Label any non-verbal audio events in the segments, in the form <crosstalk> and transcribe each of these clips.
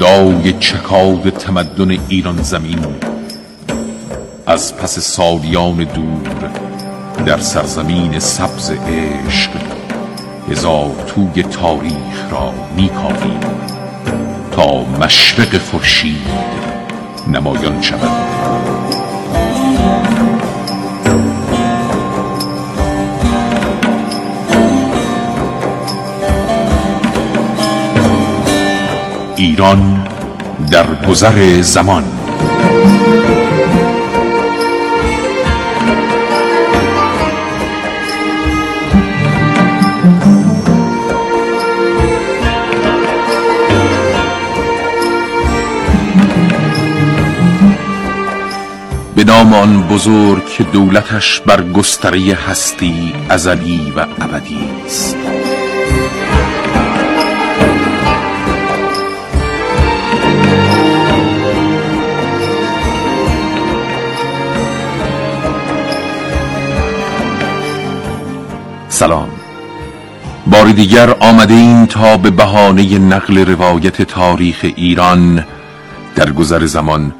صدای چکاد تمدن ایران زمین از پس سالیان دور در سرزمین سبز عشق هزار توی تاریخ را میکاویم تا مشرق خورشید نمایان شود. ایران در گذر زمان. به نام آن بزرگ که دولتش بر گستره هستی ازلی و ابدی است. سلام. بار دیگر آمده این تا به بهانه نقل روایت تاریخ ایران در گذر زمان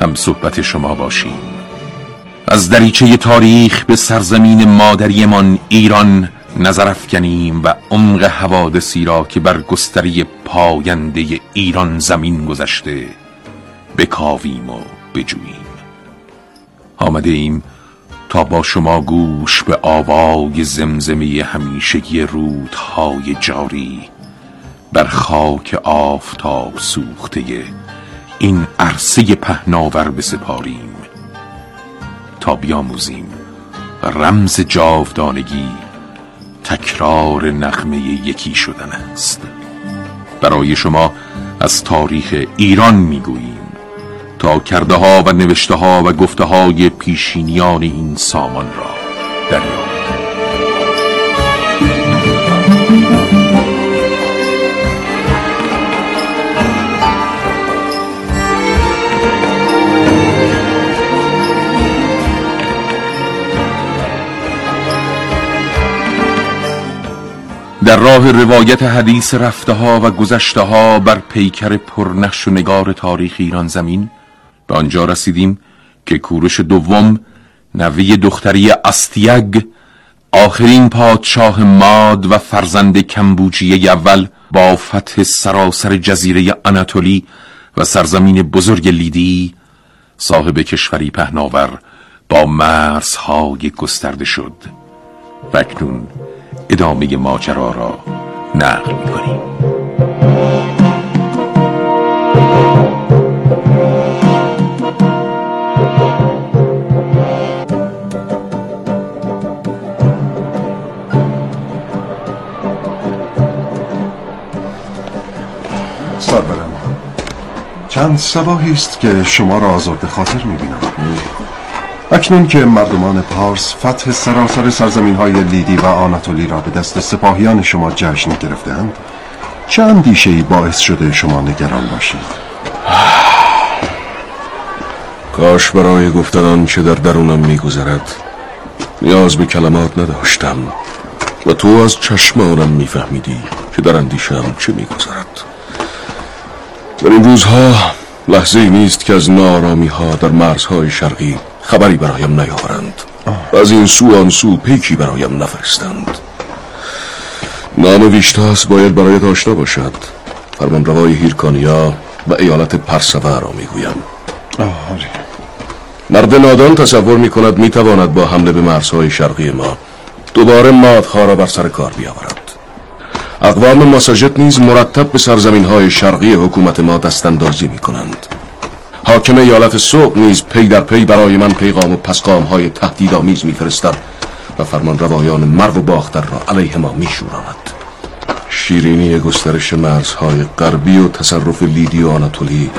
هم صحبت شما باشیم. از دریچه تاریخ به سرزمین مادریمان ایران نظر افکنیم و عمق حوادثی را که بر گستری پاینده ایران زمین گذشته بکاویم و بجوییم. آمده ایم تا با شما گوش به آوای زمزمی همیشگی رودهای جاری بر خاک آفتاب سوخته این عرصه پهناور بسپاریم تا بیاموزیم رمز جاودانگی تکرار نغمه یکی شدن است. برای شما از تاریخ ایران می‌گوییم. تا کرده ها و نوشته ها و گفته های پیشینیان این سامان را دریابیم در راه روایت حدیث رفته ها و گذشته ها بر پیکر پرنقش و نگار تاریخ ایران زمین به آنجا رسیدیم که کورش دوم نوی دختری استیگ آخرین پادشاه ماد و فرزند کمبوجیه اول با فتح سراسر جزیره آناتولی و سرزمین بزرگ لیدی صاحب کشوری پهناور با مرزهای گسترده شد. و اکنون ادامه ماجرا را نقل می‌کنیم. سرورم چند سباهی است که شما را آزرده خاطر می‌بینم. اکنون که مردمان پارس فتح سراسر سرزمین های لیدی و آناتولی را به دست سپاهیان شما جشن گرفتند چه اندیشه ای باعث شده شما نگران باشید؟ <sighs> کاش برای گفتن چه در درونم میگذرد. نیاز به کلمات نداشتم و تو از چشمانم میفهمیدی که در اندیشم چه میگذرد. در این روزها لحظه ای نیست که از نارامی ها در مرزهای شرقی خبری برایم نیاورند و از این سو آن سو پیکی برایم نفرستند. نام ویشتاس باید برایت آشنا باشد. فرمان روای هیرکانیا و ایالت پرسوه را می‌گویم. مرد نادان تصور می کند می تواند با حمله به مرزهای شرقی ما دوباره مادها را بر سر کار بیاورد. اقوام ماساژت نیز مرتب به سرزمین های شرقی حکومت ما دست‌اندازی می کنند حاکم ایالت سغد نیز پی در پی برای من پیغام و پسغام های تهدیدآمیز میفرستد و فرمانروایان مرو و باختر را علیه ما میشوراند. شیرینی گسترش مرزهای غربی و تصرف لیدی و آناتولی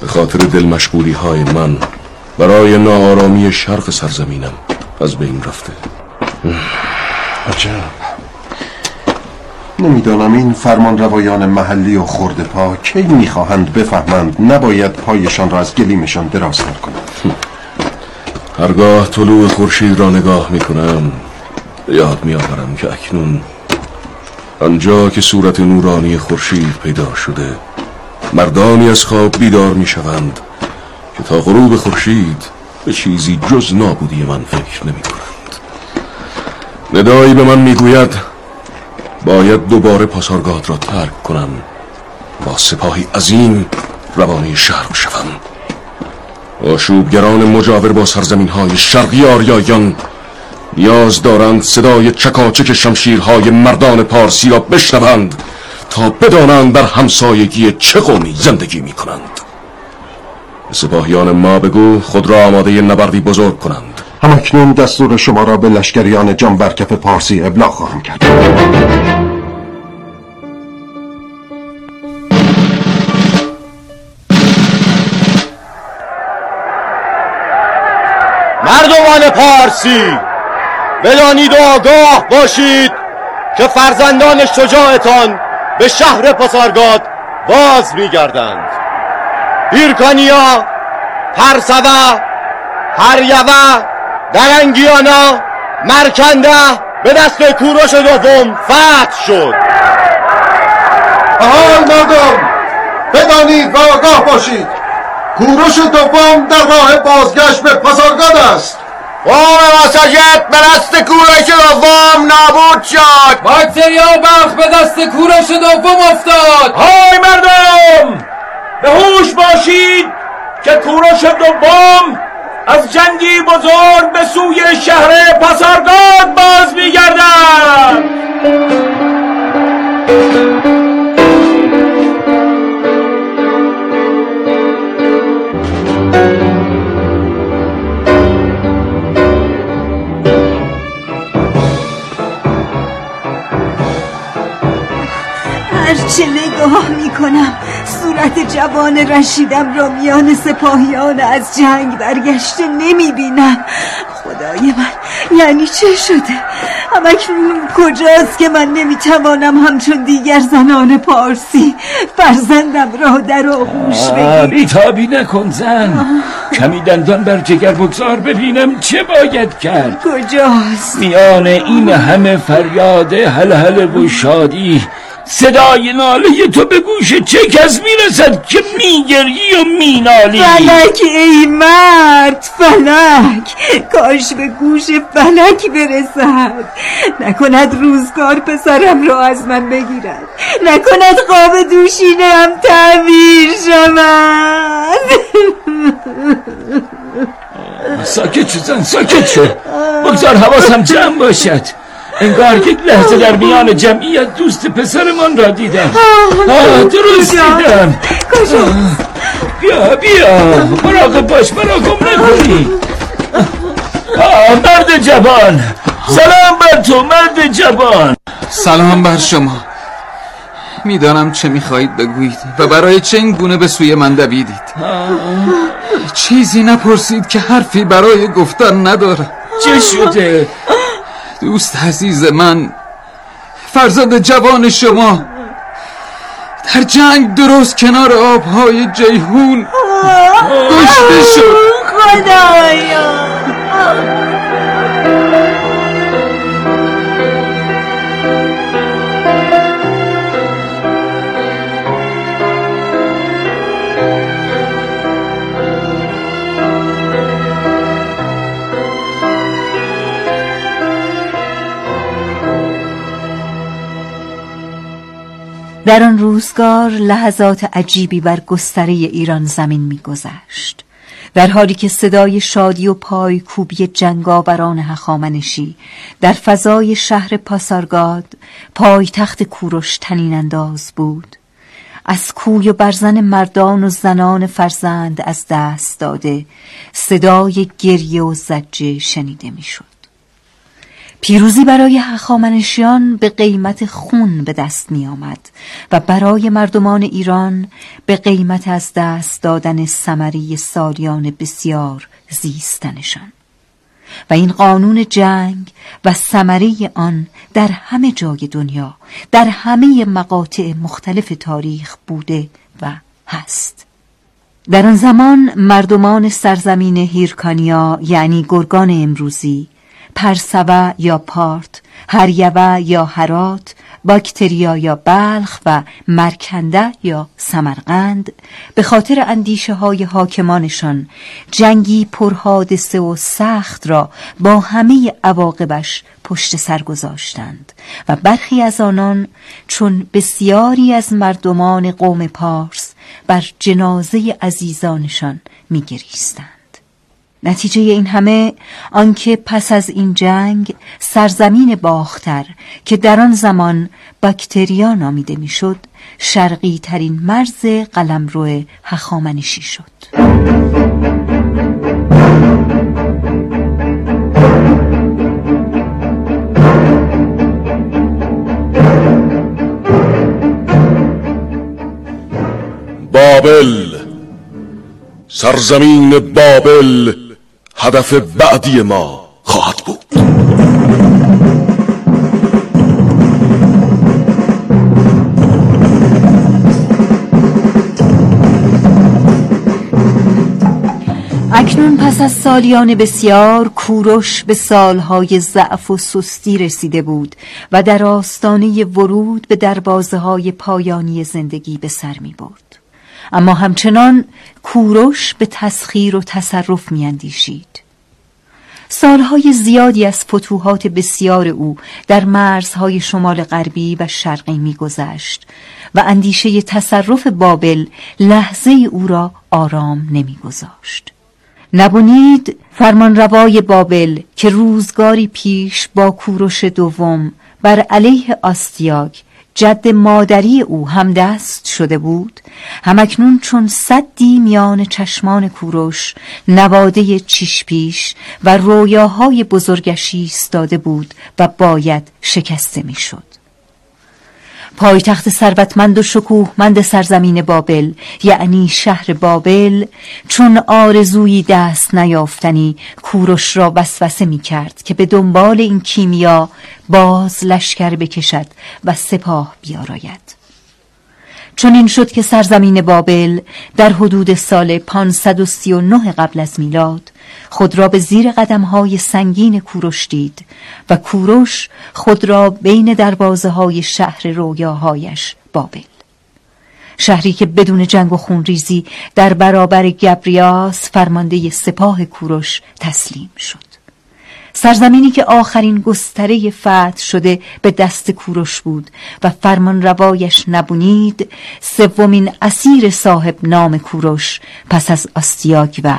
به خاطر دل های من برای ناآرامی شرق سرزمینم از بین رفته. عجب. نمی‌دانم این فرمان روایان محلی و خورده پا کی می‌خواهند بفهمند نباید پایشان را از گلیمشان دراستر کنند. هرگاه طلوع خورشید را نگاه می‌کنم یاد میآورم که اکنون آنجا که صورت نورانی خورشید پیدا شده مردانی از خواب بیدار می شوند که تا غروب خورشید به چیزی جز نابودی من فکر نمی کنند ندایی به من می‌گوید باید دوباره پاسارگاد را ترک کنم. با سپاهی عظیم روانه شهر شوم. آشوبگران مجاور با سرزمین های شرقی آریایان نیاز دارند صدای چکاچک شمشیرهای مردان پارسی را بشنوند تا بدانند در همسایگی چه قومی زندگی می کنند سپاهیان ما بگو خود را آماده نبردی بزرگ کنند. همکنون دستور شما را به لشکریان جان برکف پارسی ابلاغ خواهم کرد. مردمان پارسی بدانید و آگاه باشید که فرزندان شجاعتان به شهر پسارگاد باز میگردند. هیرکانیا پرسوه هریوه درنگیانا مرکنده به دست کوروش دوم فتح شد. حال مردم بدانید و آگاه باشید. کوروش دوم در راه بازگشت به پسارگاد است. قوم مساجد به دست کوروش دوم نابود شد. باکتریا بخ به دست کوروش دوم افتاد. های مردم به هوش باشید که کوروش دوم از جنگی بزرگ به سوی شهر پسارگاد باز میگردد. هرچه نگاه می کنم صورت جوان رشیدم را میان سپاهیان از جنگ برگشته نمی بینم خدای من یعنی چه شده؟ همکنون کجاست که من نمی‌توانم همچون دیگر زنان پارسی فرزندم را در آغوش بگیرم؟ بیتابی نکن زن. کمی دندان بر جگر بگذار ببینم چه باید کرد. کجاست؟ میان این همه فریاد هل هل و شادی صدای ناله تو به گوش چه کس می‌رسد که میگری و مینالی؟ فلک ای مرد فلک. کاش به گوش فلک برسد. نکند روزگار پسرم را از من بگیرد. نکند خواب دوشینه هم تعمیر شود. ساکت زن ساکت شو. بگذار حواسم جمع باشد. انگار یک لحظه در میان جمعیت دوست پسرمان را دیدم. آه درست دیدم. کجا؟ بیا بیا. مراقب باش مراقب نکنی. آه مرد جوان. سلام بر تو مرد جوان. سلام بر شما. می‌دانم چه می‌خواهید بگویید و برای چه این گونه به سوی من دویدید. چیزی نپرسید که حرفی برای گفتن ندارم. چه شده؟ دوست عزیز من فرزند جوان شما در جنگ درست کنار آبهای جیهون کشته شد. خدایا. در آن روزگار لحظات عجیبی بر گستره ایران زمین میگذشت در حالی که صدای شادی و پای کوبی جنگاوران هخامنشی در فضای شهر پاسارگاد پای تخت کوروش تنین انداز بود از کوی و برزن مردان و زنان فرزند از دست داده صدای گریه و زجه شنیده می‌شد. پیروزی برای هخامنشیان به قیمت خون به دست می آمد و برای مردمان ایران به قیمت از دست دادن سمری سالیان بسیار زیستنشان. و این قانون جنگ و سمری آن در همه جای دنیا در همه مقاطع مختلف تاریخ بوده و هست. در آن زمان مردمان سرزمین هیرکانیا یعنی گرگان امروزی پرسوه یا پارت هریوه یا هرات باکتریا یا بلخ و مرکنده یا سمرقند. به خاطر اندیشه های حاکمانشان جنگی پرحادثه و سخت را با همه عواقبش پشت سر گذاشتند و برخی از آنان چون بسیاری از مردمان قوم پارس بر جنازه عزیزانشان میگریستند. نتیجه این همه آنکه پس از این جنگ سرزمین باختر که در آن زمان باکتریا نامیده می‌شد شرقی ترین مرز قلمرو هخامنشی شد. بابل سرزمین بابل هدف بعدی ما خواهد بود اکنون پس از سالیان بسیار کوروش به سالهای ضعف و سستی رسیده بود و در آستانه ورود به دروازه های پایانی زندگی به سر می برد. اما همچنان کوروش به تسخیر و تصرف میاندیشید. سالهای زیادی از فتوحات بسیار او در مرزهای شمال غربی و شرقی میگذشت و اندیشه تصرف بابل لحظه او را آرام نمیگذاشت. نبونید فرمانروای بابل که روزگاری پیش با کوروش دوم بر علیه آستیاک جد مادری او همدست شده بود همکنون چون صدی میان چشمان کوروش نواده چیش پیش و رویاهای بزرگشی ایستاده بود و باید شکسته می‌شد. پایتخت ثروتمند و شکوهمند سرزمین بابل یعنی شهر بابل چون آرزویی دست نیافتنی کوروش را وسوسه می کرد که به دنبال این کیمیا باز لشکر بکشد و سپاه بیاراید. چون این شد که سرزمین بابل در حدود سال 539 قبل از میلاد خود را به زیر قدمهای سنگین کوروش دید و کوروش خود را بین دروازه های شهر رویاهایش بابل. شهری که بدون جنگ و خونریزی در برابر گبریاس فرمانده سپاه کوروش تسلیم شد. سرزمینی که آخرین گستره فتح شده به دست کوروش بود و فرمان روایش نبونید سومین اسیر صاحب نام کوروش پس از آستیاک و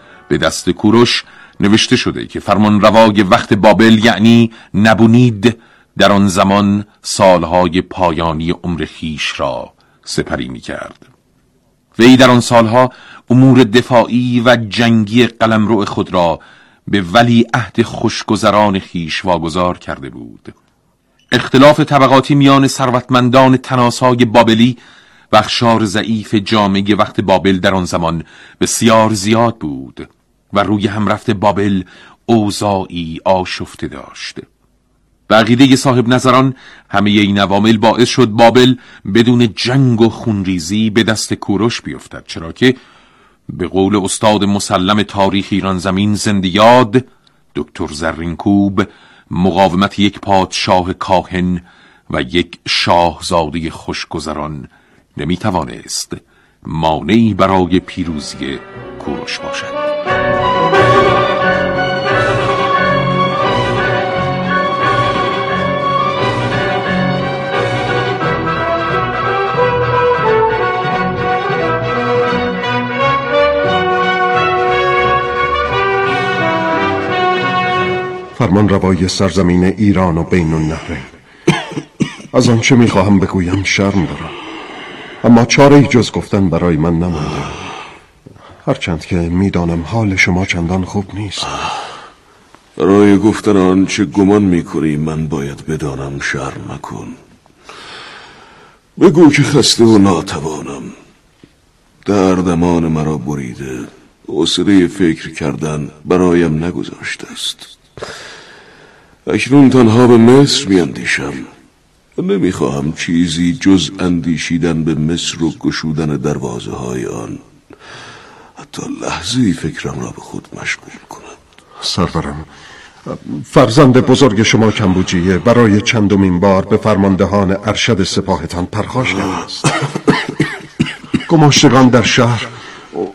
به دست کوروش نوشته شده که فرمان روای وقت بابل یعنی نبونید در آن زمان سالهای پایانی عمر خیش را سپری می کرد وی در آن سالها امور دفاعی و جنگی قلمرو خود را به ولی عهد خوشگذران خیش واگذار کرده بود. اختلاف طبقاتی میان ثروتمندان تناسای بابلی و اخشار ضعیف جامعه وقت بابل در آن زمان بسیار زیاد بود. و روی هم رفته بابل اوضاعی آشفته داشت. بقیده صاحب نظران همه این عوامل باعث شد بابل بدون جنگ و خونریزی به دست کوروش بیفتد چرا که به قول استاد مسلم تاریخ ایران زمین زندیاد دکتر زرینکوب مقاومت یک پادشاه کاهن و یک شاهزاده خوشگذران نمی‌توانست مانعی برای پیروزی کوروش باشد. فرمان روای سرزمین ایران و بین النهرین. از آنچه می‌خواهم بگویم شرم دارم. اما چاره جز گفتن برای من نمانده. هرچند که می‌دانم حال شما چندان خوب نیست. برای گفتن آنچه گمان می‌کنی من باید بدانم شرم مکن. بگو که خسته و ناتوانم. دردمان مرا بریده. حوصله فکر کردن برایم نگذاشته است. اکنون تنها به مصر میاندیشم و نمی‌خواهم چیزی جز اندیشیدن به مصر و گشودن دروازه های آن. حتی لحظه فکرم را به خود مشغول کند. سرورم فرزند بزرگ شما کمبوجیه برای چندمین بار به فرماندهان ارشد سپاهتان پرخاش کرده است. <coughs> گماشتگان در شهر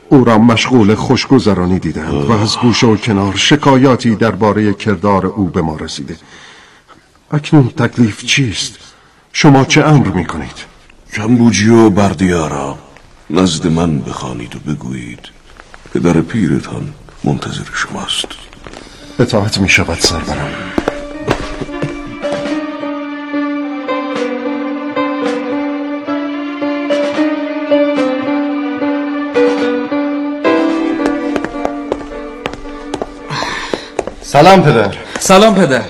او را مشغول خوشگذرانی دیدند و از گوشه و کنار شکایاتی درباره کردار او به ما رسیده. اکنون تکلیف چیست؟ شما چه امر می کنید؟ کمبوجی و بردیارا نزد من بخوانید و بگویید. پدر پیرتان منتظر شماست. اطاعت می شود سرورم. سلام پدر. سلام پدر.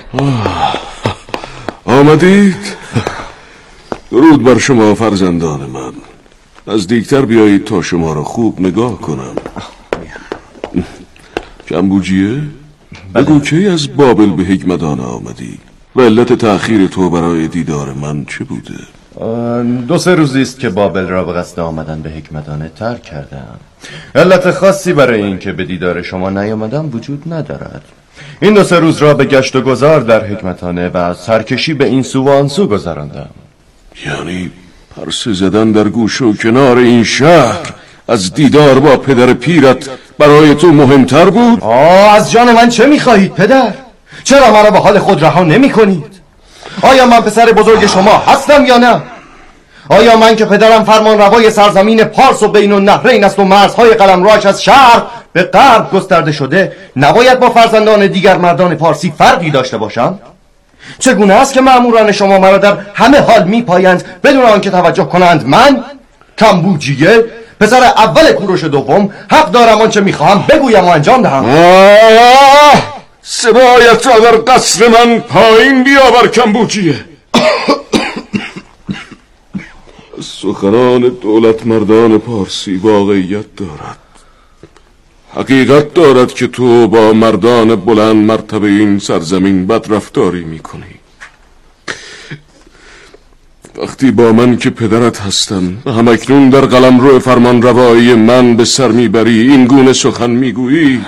آمدید؟ درود بر شما فرزندان من. نزدیکتر بیایید تا شما را خوب نگاه کنم. کمبوجیه بگو کی از بابل به حکمدان آمدی؟ و علت تأخیر تو برای دیدار من چه بوده؟ دو سه روزی است که بابل را به قصد آمدن به حکمدانه ترک کردم. علت خاصی برای اینکه به دیدار شما نیامدم وجود ندارد. این دو سه روز را به گشت و گذار در حکمتانه و سرکشی به این سو و آن سو گذراندم یعنی پرسه زدن در گوش و کنار این شهر از دیدار با پدر پیرت برای تو مهمتر بود؟ آه از جان من چه می‌خواهید پدر؟ چرا مرا به حال خود رها نمی کنید؟ آیا من پسر بزرگ شما هستم یا نه؟ آیا من که پدرم فرمان روای سرزمین پارس و بین النهرین است و مرزهای قلمروش از شهر به غرب گسترده شده نباید با فرزندان دیگر مردان پارسی فرقی داشته باشم؟ چگونه است که مأموران شما مرا در همه حال میپایند بدون آنکه توجه کنند من؟ کمبوجیه پسر اول کوروش دوم حق دارم آنچه می‌خواهم بگویم و انجام دهم. سبایت را در قصر من پایین بیاور کمبوجیه. <coughs> سخنان دولت مردان پارسی واقعیت دارد. حقیقت دارد که تو با مردان بلند مرتبه این سرزمین بد رفتاری می‌کنی. وقتی با من که پدرت هستم و همکنون در قلم رو فرمان روایی من به سر می‌بری این گونه سخن می‌گویی؟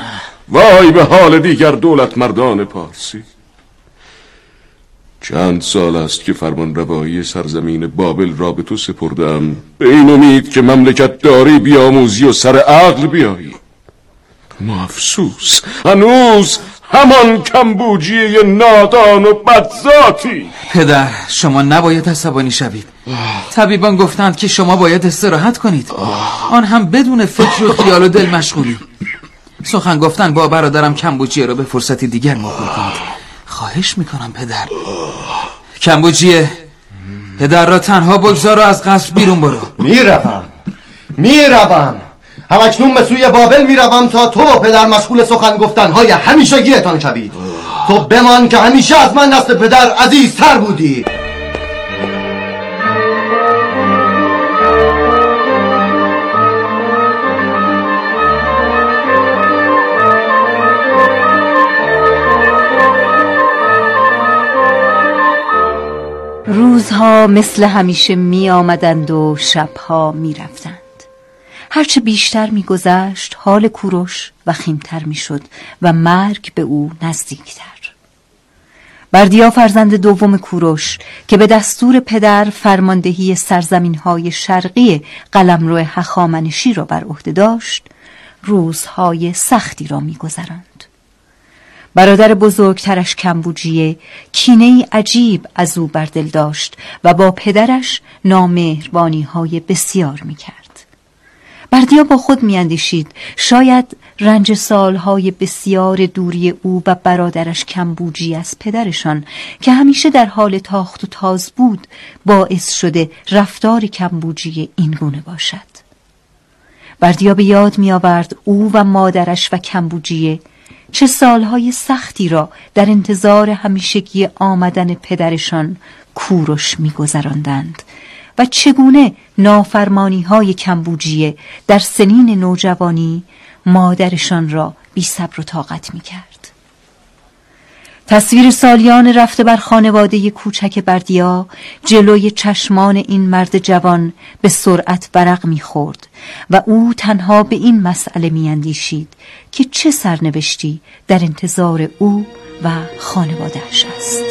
وای به حال دیگر دولت مردان پارسی. چند سال است که فرمان روایی سرزمین بابل را به تو سپردم. به این امید که مملکت داری بیاموزی و سر عقل بیایی. ما افسوس هنوز همان کمبوجی نادان و بدذاتی. پدر شما نباید عصبانی شوید. طبیبان گفتند که شما باید استراحت کنید. آن هم بدون فکر و خیال و دل مشغولی. سخن گفتن با برادرم کمبوجیه را به فرصتی دیگر موقع کنید خواهش می‌کنم پدر. کمبوجیه پدر را تنها بگذار و از قصر بیرون برو. می‌روم. می‌روم. همکنون به سوی بابل می‌روم تا تو و پدر مشغول سخن گفتنهای همیشه گیرتان شوید تو بمان که همیشه از من دست پدر عزیزتر بودی روزها مثل همیشه می آمدند و شبها می رفتند. هرچه بیشتر می گذشت حال کوروش و خیمتر می شد و مرگ به او نزدیکتر. بردیا فرزند دوم کوروش که به دستور پدر فرماندهی سرزمین های شرقی قلمرو هخامنشی را بر عهده داشت روزهای سختی را میگذراند برادر بزرگترش کمبوجیه کینه ای عجیب از او بر دل داشت و با پدرش نامهربانی های بسیار می کرد. بردیا با خود میاندیشید. شاید رنج سالهای بسیار دوری او و برادرش کمبوجی از پدرشان که همیشه در حال تاخت و تاز بود باعث شده رفتار کمبوجی این گونه باشد. بردیا به یاد می آورد او و مادرش و کمبوجیه چه سالهای سختی را در انتظار همیشگی آمدن پدرشان کوروش میگذراندند. و چگونه نافرمانی های کمبوجیه در سنین نوجوانی مادرشان را بی صبر و طاقت می کرد. تصویر سالیان رفته بر خانواده کوچک بردیا جلوی چشمان این مرد جوان به سرعت برق می‌خورد و او تنها به این مسئله میاندیشید که چه سرنوشتی در انتظار او و خانوادهش است.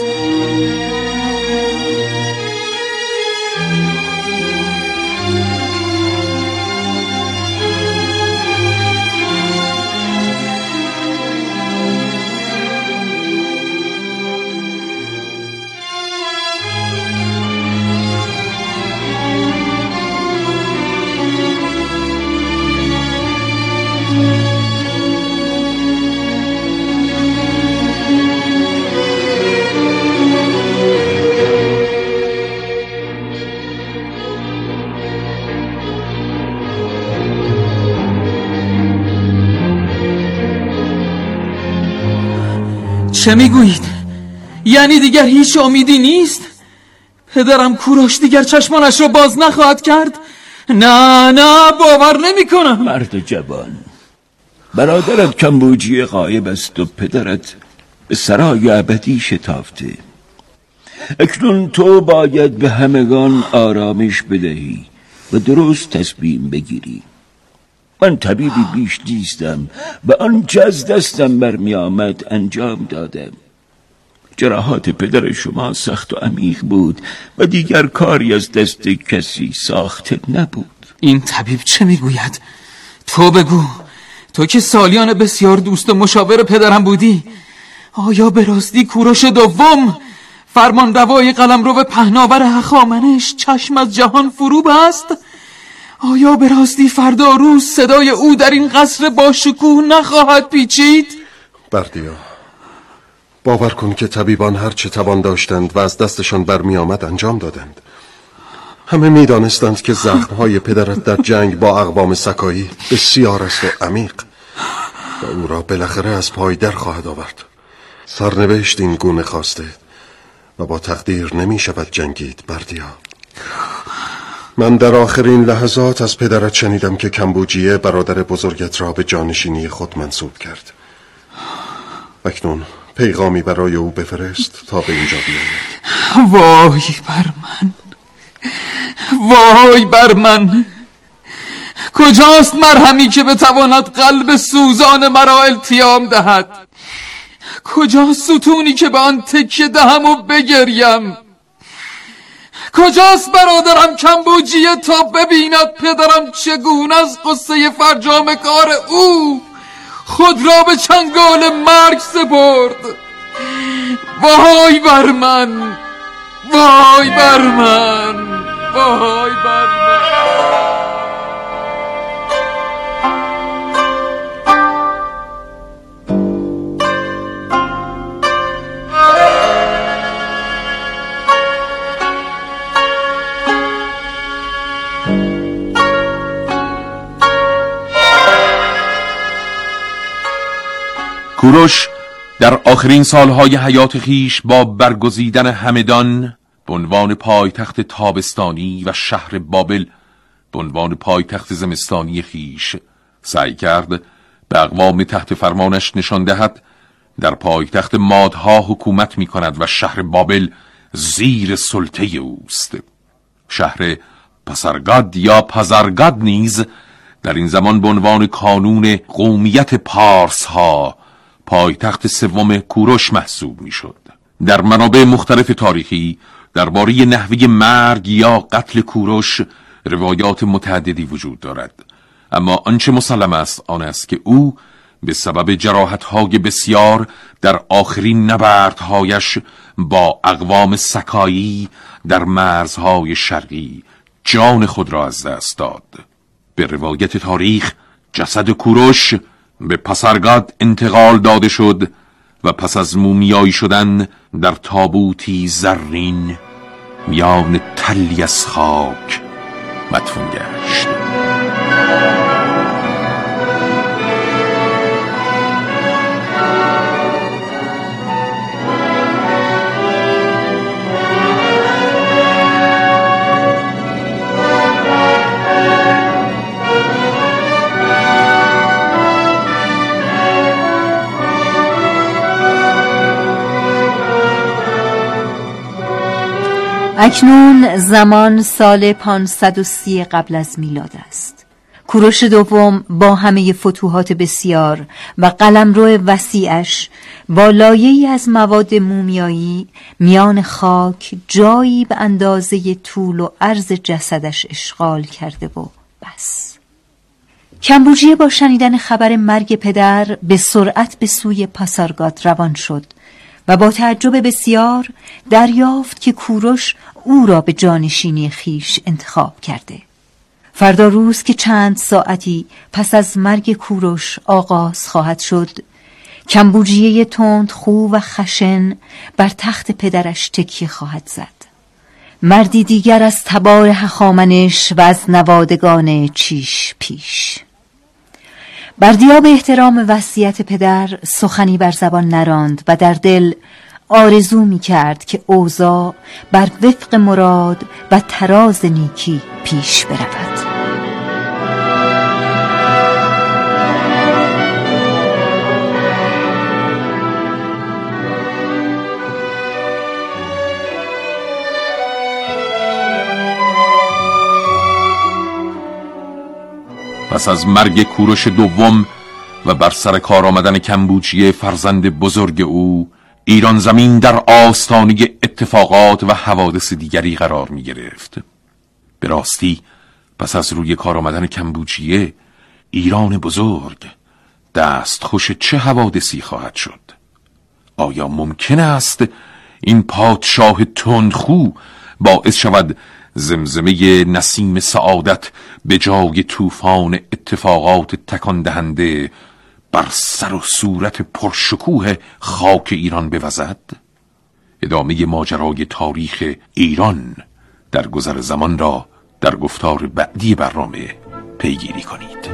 چه می‌گویید؟ یعنی دیگر هیچ امیدی نیست؟ پدرم کوروش دیگر چشمانش را باز نخواهد کرد؟ نه نه باور نمی کنم مرد جوان برادرت کمبوجی غایب است و پدرت به سرای ابدی شتافته اکنون تو باید به همگان آرامش بدهی و درست تصمیم بگیری من طبیبی بیش نیستم و آنچه از دستم برمی آمد انجام دادم جراحات پدر شما سخت و عمیق بود و دیگر کاری از دست کسی ساخته نبود این طبیب چه می‌گوید؟ تو بگو تو که سالیان بسیار دوست و مشاور پدرم بودی آیا به راستی کوروش دوم فرمان روای قلم رو به پهناور هخامنش چشم از جهان فرو است؟ آیا به راستی فردا روز صدای او در این قصر با شکوه نخواهد پیچید؟ بردیا باور کن که طبیبان هر چه توان داشتند و از دستشان برمی آمد انجام دادند. همه می دانستند که زخمهای پدرت در جنگ با اقوام سکایی بسیار است و عمیق و او را بالاخره از پای در خواهد آورد. سرنوشت این گونه خواسته و با تقدیر نمی شود جنگید بردیا. من در آخرین لحظات از پدرت شنیدم که کمبوجیه برادر بزرگت را به جانشینی خود منصوب کرد. اکنون پیغامی برای او بفرست تا به اینجا بیاید. وای بر من. وای بر من. کجاست مرهمی که بتواند قلب سوزان مرا التیام دهد؟ کجاست ستونی که به آن تکیه دهم و بگریم؟ کجاست برادرم کمبوجیه تا ببیند پدرم چگونه از قصه فرجام کار او؟ خود را به چنگال مرگ سپرد. وای بر من وای بر من وای بر من. کوروش در آخرین سالهای حیات خیش با برگزیدن همدان به عنوان پایتخت تابستانی و شهر بابل به عنوان پایتخت زمستانی خیش سعی کرد به اقوام تحت فرمانش نشان دهد در پایتخت مادها حکومت می کند و شهر بابل زیر سلطه اوست. شهر پسرگاد یا پزرگاد نیز در این زمان به عنوان کانون قومیت پارس ها پایتخت سوم کوروش محسوب می‌شد. در منابع مختلف تاریخی درباره نحوه مرگ یا قتل کوروش روایات متعددی وجود دارد اما آنچه مسلم است آن است که او به سبب جراحتهای بسیار در آخرین نبردهایش با اقوام سکایی در مرزهای شرقی جان خود را از دست داد به روایت تاریخ جسد کوروش به پسرگاد انتقال داده شد و پس از مومیایی شدن در تابوتی زرین میان تلی از خاک مدفون گشت. اکنون زمان سال 530 قبل از میلاد است. کوروش دوم با همه فتوحات بسیار و قلمرو وسیعش با لایه‌ای از مواد مومیایی میان خاک جایی به اندازه طول و عرض جسدش اشغال کرده و بس. کمبوجیه با شنیدن خبر مرگ پدر به سرعت به سوی پاسارگاد روان شد. و با تعجب بسیار دریافت که کوروش او را به جانشینی خیش انتخاب کرده. فردا روز که چند ساعتی پس از مرگ کوروش آغاز خواهد شد کمبوجیه تند خو و خشن بر تخت پدرش تکیه خواهد زد. مردی دیگر از تبار هخامنش و از نوادگان چیش پیش. بردیا به احترام وصیت پدر سخنی بر زبان نراند و در دل آرزو می کرد که اوضاع بر وفق مراد و تراز نیکی پیش برود. پس از مرگ کوروش دوم و بر سر کار آمدن کمبوجیه فرزند بزرگ او ایران زمین در آستانی اتفاقات و حوادث دیگری قرار می گرفت. به راستی پس از روی کار آمدن کمبوجیه ایران بزرگ دست خوش چه حوادثی خواهد شد؟ آیا ممکن است این پادشاه تندخو باعث شود زمزمه نسیم سعادت به جای طوفان اتفاقات تکان دهنده بر سر و صورت پرشکوه خاک ایران بوزد؟ ادامه ماجرای تاریخ ایران در گذر زمان را در گفتار بعدی برنامه پیگیری کنید.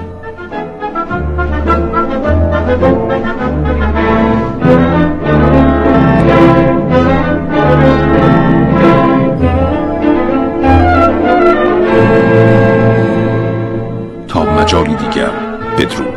مجالی دیگر بدرود.